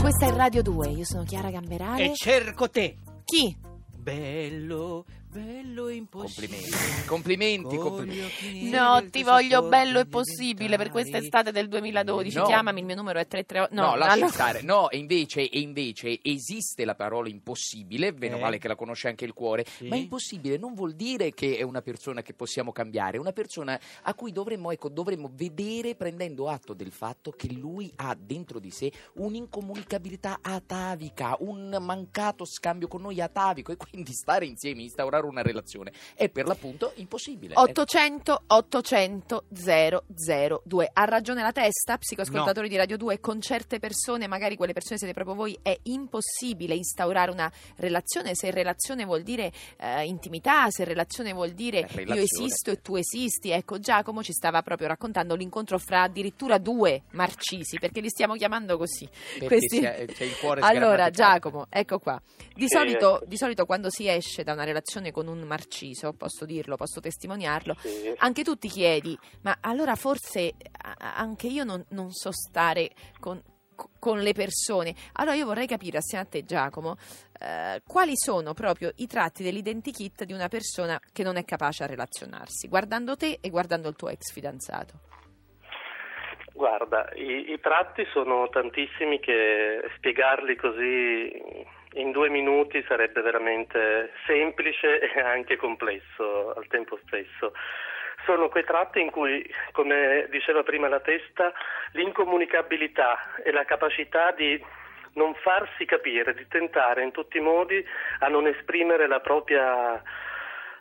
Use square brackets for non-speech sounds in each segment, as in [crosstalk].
Questa è Radio 2, io sono Chiara Gamberale. E cerco te. Chi? Bello, bello impossibile. Complimenti, complimenti. complimenti. No, ti voglio bello e possibile per quest'estate del 2012. No. Chiamami, il mio numero è 338. No, No, lascia allora- stare. No, e invece, e invece esiste la parola impossibile, meno Eh. male che la conosce anche il cuore, Sì. ma impossibile non vuol dire che è una persona che possiamo cambiare, è una persona a cui dovremmo, ecco, dovremmo vedere prendendo atto del fatto che lui ha dentro di sé un'incomunicabilità atavica, un mancato scambio con noi atavico e quindi stare insieme, instaurare una relazione. È per l'appunto impossibile. 800 800 002 ha ragione la testa psicoascoltatori di Radio 2 con certe persone magari quelle persone siete proprio voi è impossibile instaurare una relazione. Se relazione vuol dire eh, intimità se relazione vuol dire io Relazione. esisto e tu esisti. Ecco Giacomo ci stava proprio raccontando l'incontro fra addirittura due marcisi perché li stiamo chiamando così. Perché questi- c'è il cuore [laughs] allora sgrammaticato. Giacomo ecco qua. Di Sì, solito, di solito quando si esce da una relazione con un marciso posso dirlo posso testimoniarlo Sì. anche tu ti chiedi, ma allora forse anche io non, non so stare con, con le persone. Allora io vorrei capire assieme a te Giacomo eh, quali sono proprio i tratti dell'identikit di una persona che non è capace a relazionarsi, guardando te e guardando il tuo ex fidanzato. Guarda, i, i tratti sono tantissimi che spiegarli così in due minuti sarebbe veramente semplice e anche complesso al tempo stesso. Sono quei tratti in cui, come diceva prima la testa, l'incomunicabilità e la capacità di non farsi capire, di tentare in tutti i modi a non esprimere la propria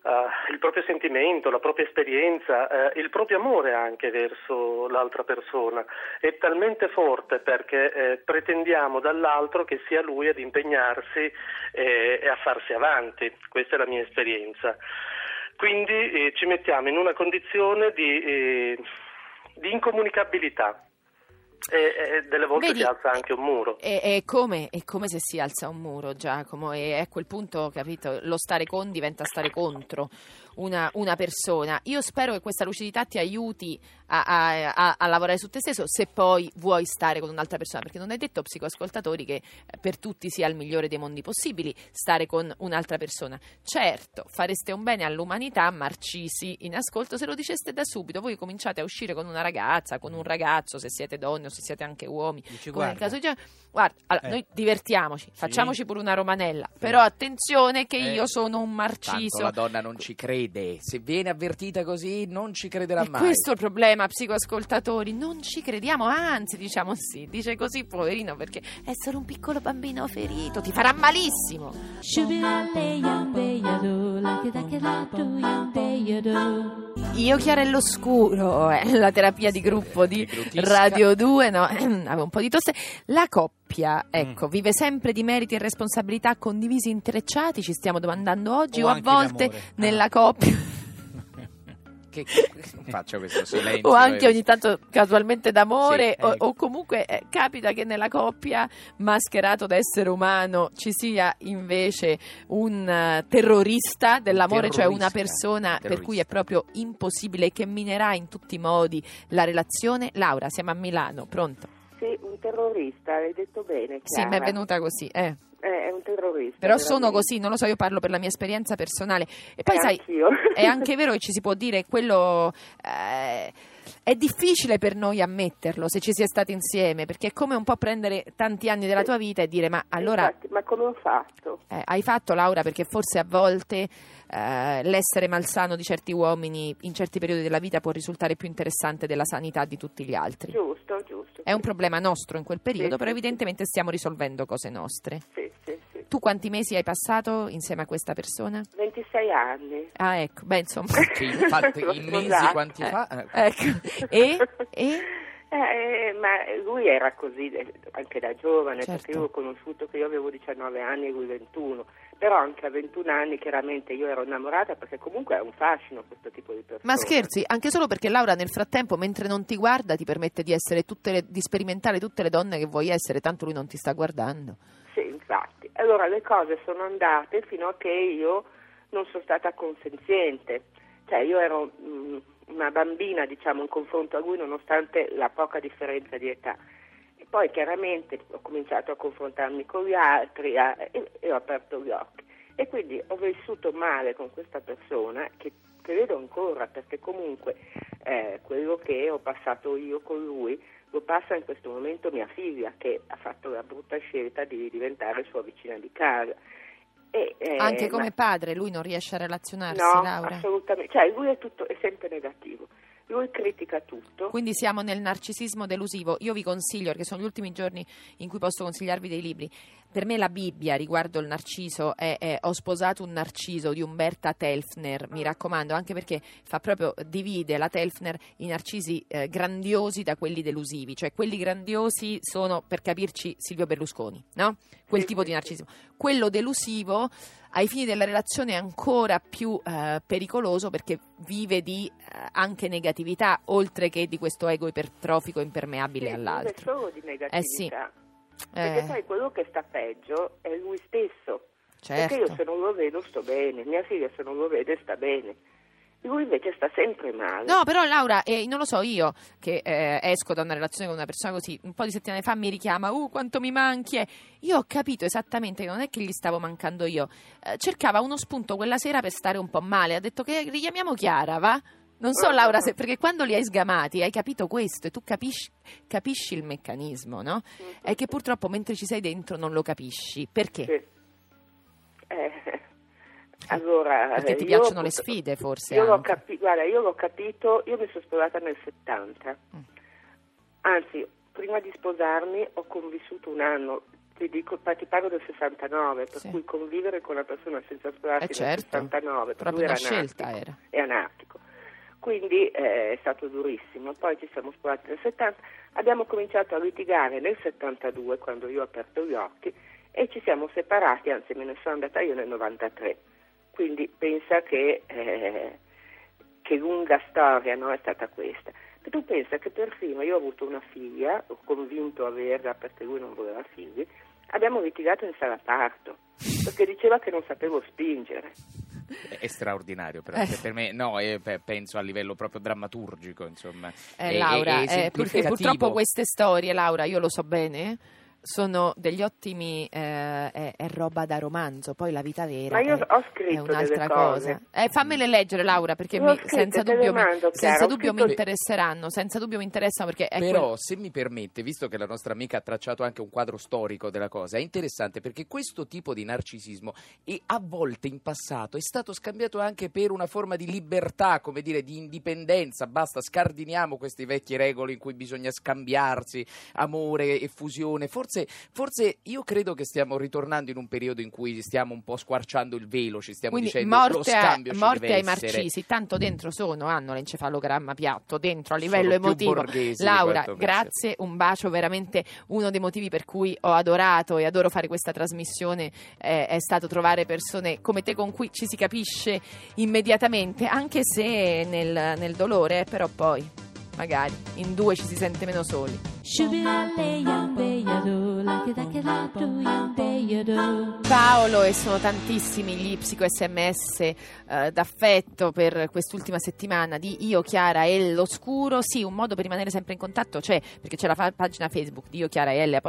eh, il proprio sentimento, la propria esperienza, eh, il proprio amore anche verso l'altra persona è talmente forte perché eh, pretendiamo dall'altro che sia lui ad impegnarsi eh, e a farsi avanti. Questa è la mia esperienza. Quindi eh, ci mettiamo in una condizione di, eh, di incomunicabilità e, e delle volte Vedi, si alza anche un muro. È, come, è come se si alza un muro, Giacomo, e a quel punto, capito, lo stare con diventa stare contro una, una persona. Io spero che questa lucidità ti aiuti a, a- a- a lavorare su te stesso se poi vuoi stare con un'altra persona, perché non è detto, psicoascoltatori, che per tutti sia il migliore dei mondi possibili stare con un'altra persona. Certo, fareste un bene all'umanità, Marcisi, in ascolto, se lo diceste da subito. Voi cominciate a uscire con una ragazza, con un ragazzo, se siete donne o se siete anche uomini. Dici, Come nel guarda. caso di Guarda, allora, Eh. noi divertiamoci, facciamoci pure una romanella, però attenzione che Eh. io sono un Tanto marciso. la donna non ci crede, se viene avvertita così non ci crederà E mai. questo è il problema, psicoascoltatori, non ci crediamo, anzi diciamo sì, dice così poverino perché è solo un piccolo bambino ferito, ti farà malissimo. Io Chiarello Scuro, eh, la terapia di gruppo di. Radio 2, no, [clears throat] avevo un po' di tosse. La coppia, Mm. ecco, vive sempre di meriti e responsabilità condivisi intrecciati, ci stiamo domandando oggi, O o, a anche volte d'amore. nella Ah. coppia... [laughs] Che, faccio questo [laughs] silenzio. o anche eh. ogni tanto casualmente d'amore Sì, o, ecco. o comunque eh, capita che nella coppia mascherato da essere umano ci sia invece un eh, terrorista dell'amore, cioè una Terrorista, persona per terrorista. cui è proprio impossibile che minerà in tutti i modi la relazione. Laura, siamo a Milano, pronto? Sì, un terrorista, hai detto bene. Sì, mi è Chiara. venuta così, eh. Eh, è un terrorista. Però sono veramente. così, non lo so, io parlo per la mia esperienza personale. E poi Eh, sai, anch'io. è anche vero che ci si può dire quello eh, è difficile per noi ammetterlo se ci si è stati insieme perché è come un po' prendere tanti anni della tua vita e dire ma allora Infatti, ma come ho fatto? eh, hai fatto Laura perché forse a volte eh, l'essere malsano di certi uomini in certi periodi della vita può risultare più interessante della sanità di tutti gli altri Giusto, giusto. è un problema nostro in quel periodo Sì, però evidentemente stiamo risolvendo cose nostre sì. Tu quanti mesi hai passato insieme a questa persona? 26 anni. ah ecco beh insomma [laughs] Sì, infatti, in mesi quanti Eh, fa? Eh, ecco e, e? [laughs] E Eh, ma lui era così eh, anche da giovane, Certo. perché io l'ho conosciuto che io avevo 19 anni e lui 21, però anche a 21 anni chiaramente io ero innamorata perché comunque è un fascino questo tipo di persona. Ma scherzi, anche solo perché Laura nel frattempo, mentre non ti guarda, ti permette di, essere tutte le- di sperimentare tutte le donne che vuoi essere, tanto lui non ti sta guardando. Allora le cose sono andate fino a che io non sono stata consenziente, cioè io ero mm, una bambina diciamo in confronto a lui nonostante la poca differenza di età. E poi chiaramente ho cominciato a confrontarmi con gli altri a- e, e ho aperto gli occhi. E quindi ho vissuto male con questa persona che credo ancora perché comunque eh, quello che ho passato io con lui lo passa in questo momento mia figlia che ha fatto la brutta scelta di diventare sua vicina di casa. E, eh, anche come ma- padre, lui non riesce a relazionarsi, No, Laura. assolutamente. Cioè lui è, tutto, è sempre negativo. Lui critica tutto. Quindi siamo nel narcisismo delusivo. Io vi consiglio, perché sono gli ultimi giorni in cui posso consigliarvi dei libri. Per me la Bibbia riguardo il narciso è, è Ho sposato un narciso di Umberta Telfner, mi raccomando, anche perché fa proprio, divide la Telfner i narcisi eh, grandiosi da quelli delusivi. Cioè quelli grandiosi sono, per capirci, Silvio Berlusconi, no? Quel Sì, tipo sì, di narcisismo. Quello delusivo ai fini della relazione è ancora più eh, pericoloso perché vive di eh, anche negatività oltre che di questo ego ipertrofico impermeabile Sì, all'altro. vive solo di negatività. Eh sì. Perché Eh, poi quello che sta peggio è lui stesso. Perché io certo. se non lo vedo sto bene, mia figlia se non lo vede sta bene. Lui invece sta sempre male. No, però Laura, eh, non lo so, io che eh, esco da una relazione con una persona così, un po' di settimane fa mi richiama, uh, quanto mi manchi, eh. io ho capito esattamente che non è che gli stavo mancando io, Eh, cercava uno spunto quella sera per stare un po' male, ha detto che richiamiamo Chiara, va? Non so Ah, Laura, se, perché quando li hai sgamati hai capito questo e tu capisci, capisci il meccanismo, no? Mhm. È che purtroppo mentre ci sei dentro non lo capisci. Perché? Sì. Eh, allora, Perché ti io- piacciono le sfide, forse, Io l'ho, capi- guarda, io l'ho capito, io mi sono sposata nel 70. Mm. Anzi, prima di sposarmi ho convissuto un anno. Ti, dico, ti parlo del 69, per Sì. cui convivere con una persona senza sposarsi Eh nel certo, 69 per proprio una era scelta anarchico, era. è anarchico. Quindi eh, è stato durissimo. Poi ci siamo sposati nel 70, abbiamo cominciato a litigare nel 72 quando io ho aperto gli occhi e ci siamo separati, anzi me ne sono andata io nel 93. Quindi pensa che, eh, che lunga storia no, è stata questa. E tu pensa che persino io ho avuto una figlia, ho convinto a averla perché lui non voleva figli, abbiamo litigato in sala parto perché diceva che non sapevo spingere. È straordinario, però, Eh. cioè, per me no, eh, pe- penso a livello proprio drammaturgico, insomma. Eh, È- Laura, è- è eh, perché esemplificativo. purtroppo queste storie, Laura, io lo so bene, sono degli ottimi, eh, è, è roba da romanzo, poi la vita vera Ma io è, ho è scritto un'altra cosa. Eh, fammele leggere, Laura, perché mi- senza, dubbio mi, mando, Chiara, senza dubbio mi interesseranno, senza dubbio mi interessano perché è Però, quel- se mi permette, visto che la nostra amica ha tracciato anche un quadro storico della cosa, è interessante perché questo tipo di narcisismo e a volte in passato è stato scambiato anche per una forma di libertà, come dire, di indipendenza. Basta, scardiniamo queste vecchie regole in cui bisogna scambiarsi amore e fusione. Forse, forse io credo che stiamo ritornando in un periodo in cui stiamo un po' squarciando il velo, ci stiamo Quindi dicendo lo morte, a- scambio ci morte ai essere. marcisi, tanto dentro sono, hanno l'encefalogramma piatto, dentro a livello Sono emotivo. Laura, grazie, un bacio, veramente uno dei motivi per cui ho adorato e adoro fare questa trasmissione eh, è stato trovare persone come te con cui ci si capisce immediatamente, anche se nel, nel dolore, però poi magari in due ci si sente meno soli. Paolo e sono tantissimi gli psico sms eh, d'affetto per quest'ultima settimana di Io Chiara e l'Oscuro. Sì, un modo per rimanere sempre in contatto c'è, perché c'è la fa- pagina Facebook di Io Chiara e L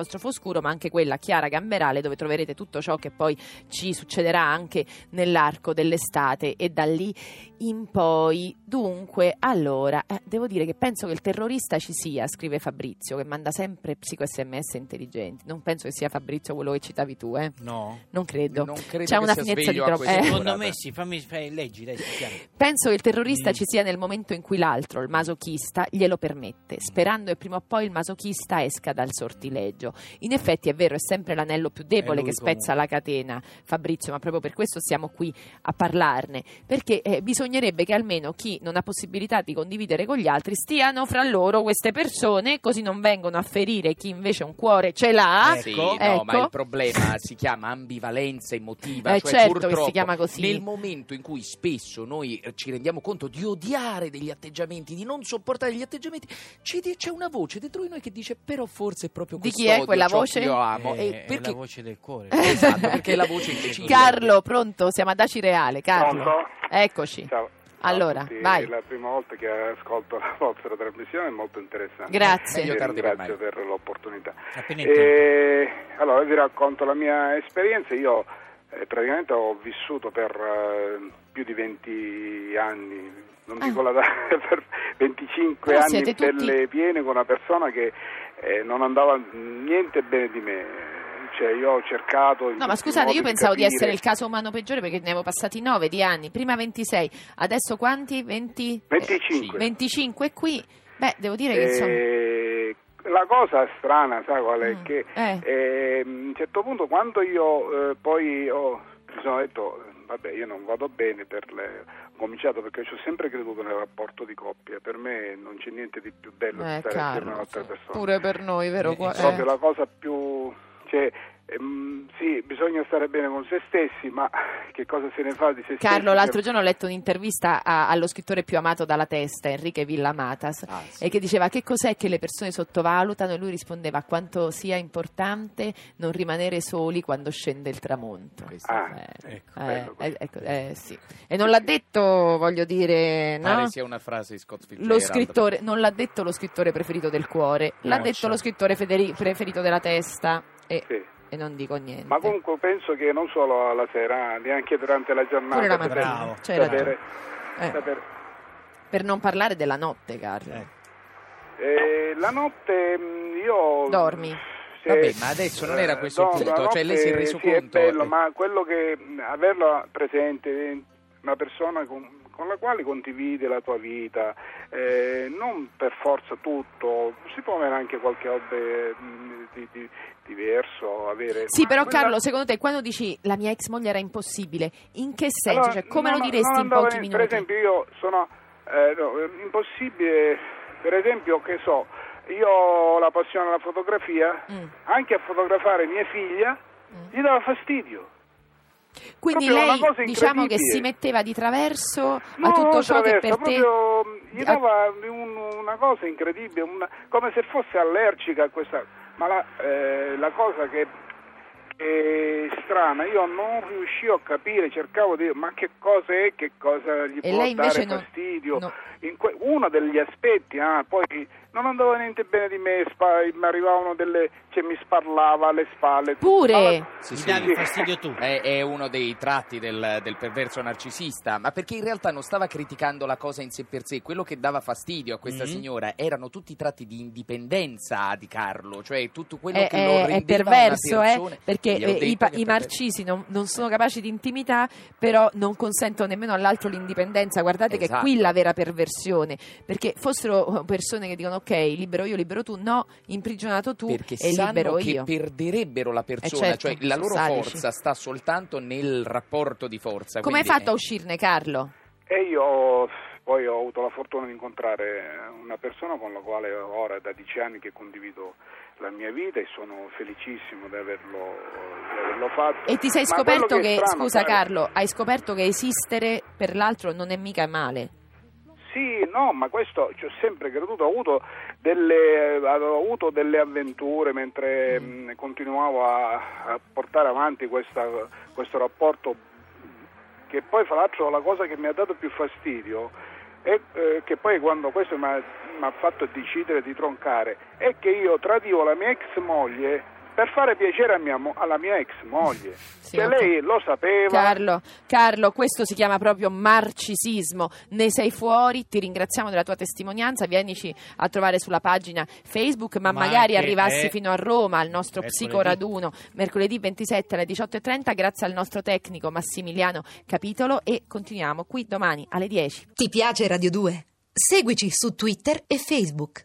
ma anche quella Chiara Gamberale dove troverete tutto ciò che poi ci succederà anche nell'arco dell'estate e da lì in poi. Dunque, allora, eh, devo dire che penso che il terrorista ci sia, scrive Fabrizio, che manda sempre psico sms intelligenti. Non penso che sia Fabrizio quello che citavi tu, eh. No. Non credo. Non credo C'è una finezza di troppo. eh. Secondo me sì, fammi fai, leggi, leggi, piano. Penso che il terrorista Mm. ci sia nel momento in cui l'altro, il masochista, glielo permette, sperando che prima o poi il masochista esca dal sortileggio. In effetti è vero, è sempre l'anello più debole che spezza la catena, Fabrizio, ma proprio per questo siamo qui a parlarne, perché eh, bisognerebbe che almeno chi non ha possibilità di condividere con gli altri stiano fra loro queste persone, così non vengono a ferire chi invece un cuore ce l'ha. Ecco. Sì, no, Ecco. ma il problema si chiama ambivalenza emotiva. Eh, cioè certo che si chiama così. Nel momento in cui spesso noi eh, ci rendiamo conto di odiare degli atteggiamenti, di non sopportare gli atteggiamenti, ci di- c'è una voce dentro di noi che dice: Però forse è proprio Di questo chi è quella voce? che io amo. Eh, E è perché- la voce del cuore. [laughs] Esatto, perché è la voce [laughs] incisiva. Carlo, pronto? Siamo ad Aci Reale, Carlo. Pronto? Eccoci. Ciao. Allora, tutti. vai. È la prima volta che ascolto la [laughs] vostra trasmissione, è molto interessante. Grazie. Io ringrazio per l'opportunità. In. E, allora, vi racconto la mia esperienza. Io eh, praticamente ho vissuto per eh, più di 20 anni, non Ah. dico la data, [laughs] per 25 Però anni siete tutti- belle piene con una persona che eh, non andava niente bene di me. Cioè, io ho cercato. No, ma scusate, io pensavo di capire. essere il caso umano peggiore perché ne avevo passati 9 di anni, prima 26, adesso quanti? 20? 25. 25 e qui, beh, devo dire che insomma... Eh, la cosa strana, sai qual è? Mm, Che eh. eh, a un certo punto quando io eh, poi ho, mi sono detto, vabbè io non vado bene, per le- ho cominciato perché ci ho sempre creduto nel rapporto di coppia, per me non c'è niente di più bello Eh, di stare assieme a Carlo, un'altra persona. pure per noi, vero? Eh, È proprio eh. la cosa più... Cioè, ehm, sì, bisogna stare bene con se stessi, ma che cosa se ne fa di se stessi? Carlo, l'altro giorno ho letto un'intervista a- allo scrittore più amato dalla testa, Enrique Villamatas, Ah, sì. e che diceva che cos'è che le persone sottovalutano e lui rispondeva quanto sia importante non rimanere soli quando scende il tramonto. Questo Ah, Eh, ecco, eh, eh, ecco, eh, sì. E non l'ha detto, voglio dire, no? Pare sia una frase di Scott Fitzgerald. Lo scrittore, non l'ha detto lo scrittore preferito del cuore, l'ha No, detto certo. lo scrittore federi- preferito della testa e, Sì. e non dico niente. Ma comunque penso che non solo alla sera, neanche durante la giornata. Pure la mattina, Bravo. c'hai ragione. Eh, sapere- per non parlare della notte, Carlo. Eh. Eh, la notte mh, io... Dormi. Vabbè, ma adesso non era questo il no, punto, la cioè lei si è reso sì, conto- È bello, eh. ma quello che mh, averla presente, una persona con, con la quale condivide la tua vita, eh, non per forza tutto, si può avere anche qualche hobby mh, di, di- diverso, avere... Sì, però quella- Carlo, secondo te quando dici la mia ex moglie era impossibile, in che senso? Allora, cioè, come no, lo diresti in pochi bene. minuti? Per esempio, io sono eh, no, eh, impossibile, per esempio, che so, io ho la passione alla fotografia, Mm. anche a fotografare mia figlia, Mm. gli dava fastidio. Quindi proprio lei diciamo che si metteva di traverso a No, tutto non ciò che attraverso, per te... proprio, gli a- dava un- una cosa incredibile, una- come se fosse allergica a questa... Ma la, eh, la cosa che è strana, io non riuscivo a capire, cercavo di dire ma che cosa è, che cosa gli E può dare fastidio. no. In que- uno degli aspetti, ah, poi non andava niente bene di me, mi arrivavano delle... cioè mi sparlava alle spalle. Pure? Allora- Sì, Mi sì. davi fastidio tu. È, è uno dei tratti del, del perverso narcisista, ma perché in realtà non stava criticando la cosa in sé per sé, quello che dava fastidio a questa Mhm. signora erano tutti i tratti di indipendenza di Carlo, cioè tutto quello È, che lo è- è rendeva perverso, una eh, perché eh, i, pa- è i perverso. marcisi non, non sono capaci di intimità, però non consentono nemmeno all'altro l'indipendenza. Guardate che Esatto. qui la vera perversione, perché fossero persone che dicono ok, libero io, libero tu, no, imprigionato tu perché e libero che io. perderebbero la persona, certo, cioè la loro sadici. forza sta soltanto nel rapporto di forza. Come hai fatto a uscirne, Carlo? E io poi ho avuto la fortuna di incontrare una persona con la quale ora è da dieci anni che condivido la mia vita e sono felicissimo di averlo, di averlo fatto. E ti sei scoperto che, è strano, scusa Carlo, hai scoperto che esistere per l'altro non è mica male. No, ma questo ci ho sempre creduto, ho avuto delle, avevo avuto delle avventure mentre mh, continuavo a, a portare avanti questa- questo rapporto che poi fra l'altro la cosa che mi ha dato più fastidio è eh, che poi quando questo mi ha, mi ha fatto decidere di troncare è che io tradivo la mia ex moglie per fare piacere a mia mo- alla mia ex moglie. Sì, che ok. lei lo sapeva. Carlo, Carlo, questo si chiama proprio marcisismo. Ne sei fuori, ti ringraziamo della tua testimonianza. Vienici a trovare sulla pagina Facebook, ma, Ma magari arrivassi eh, fino a Roma al nostro mercoledì. psicoraduno mercoledì 27 alle 18.30 grazie al nostro tecnico Massimiliano Capitolo e continuiamo qui domani alle 10. Ti piace Radio 2? Seguici su Twitter e Facebook.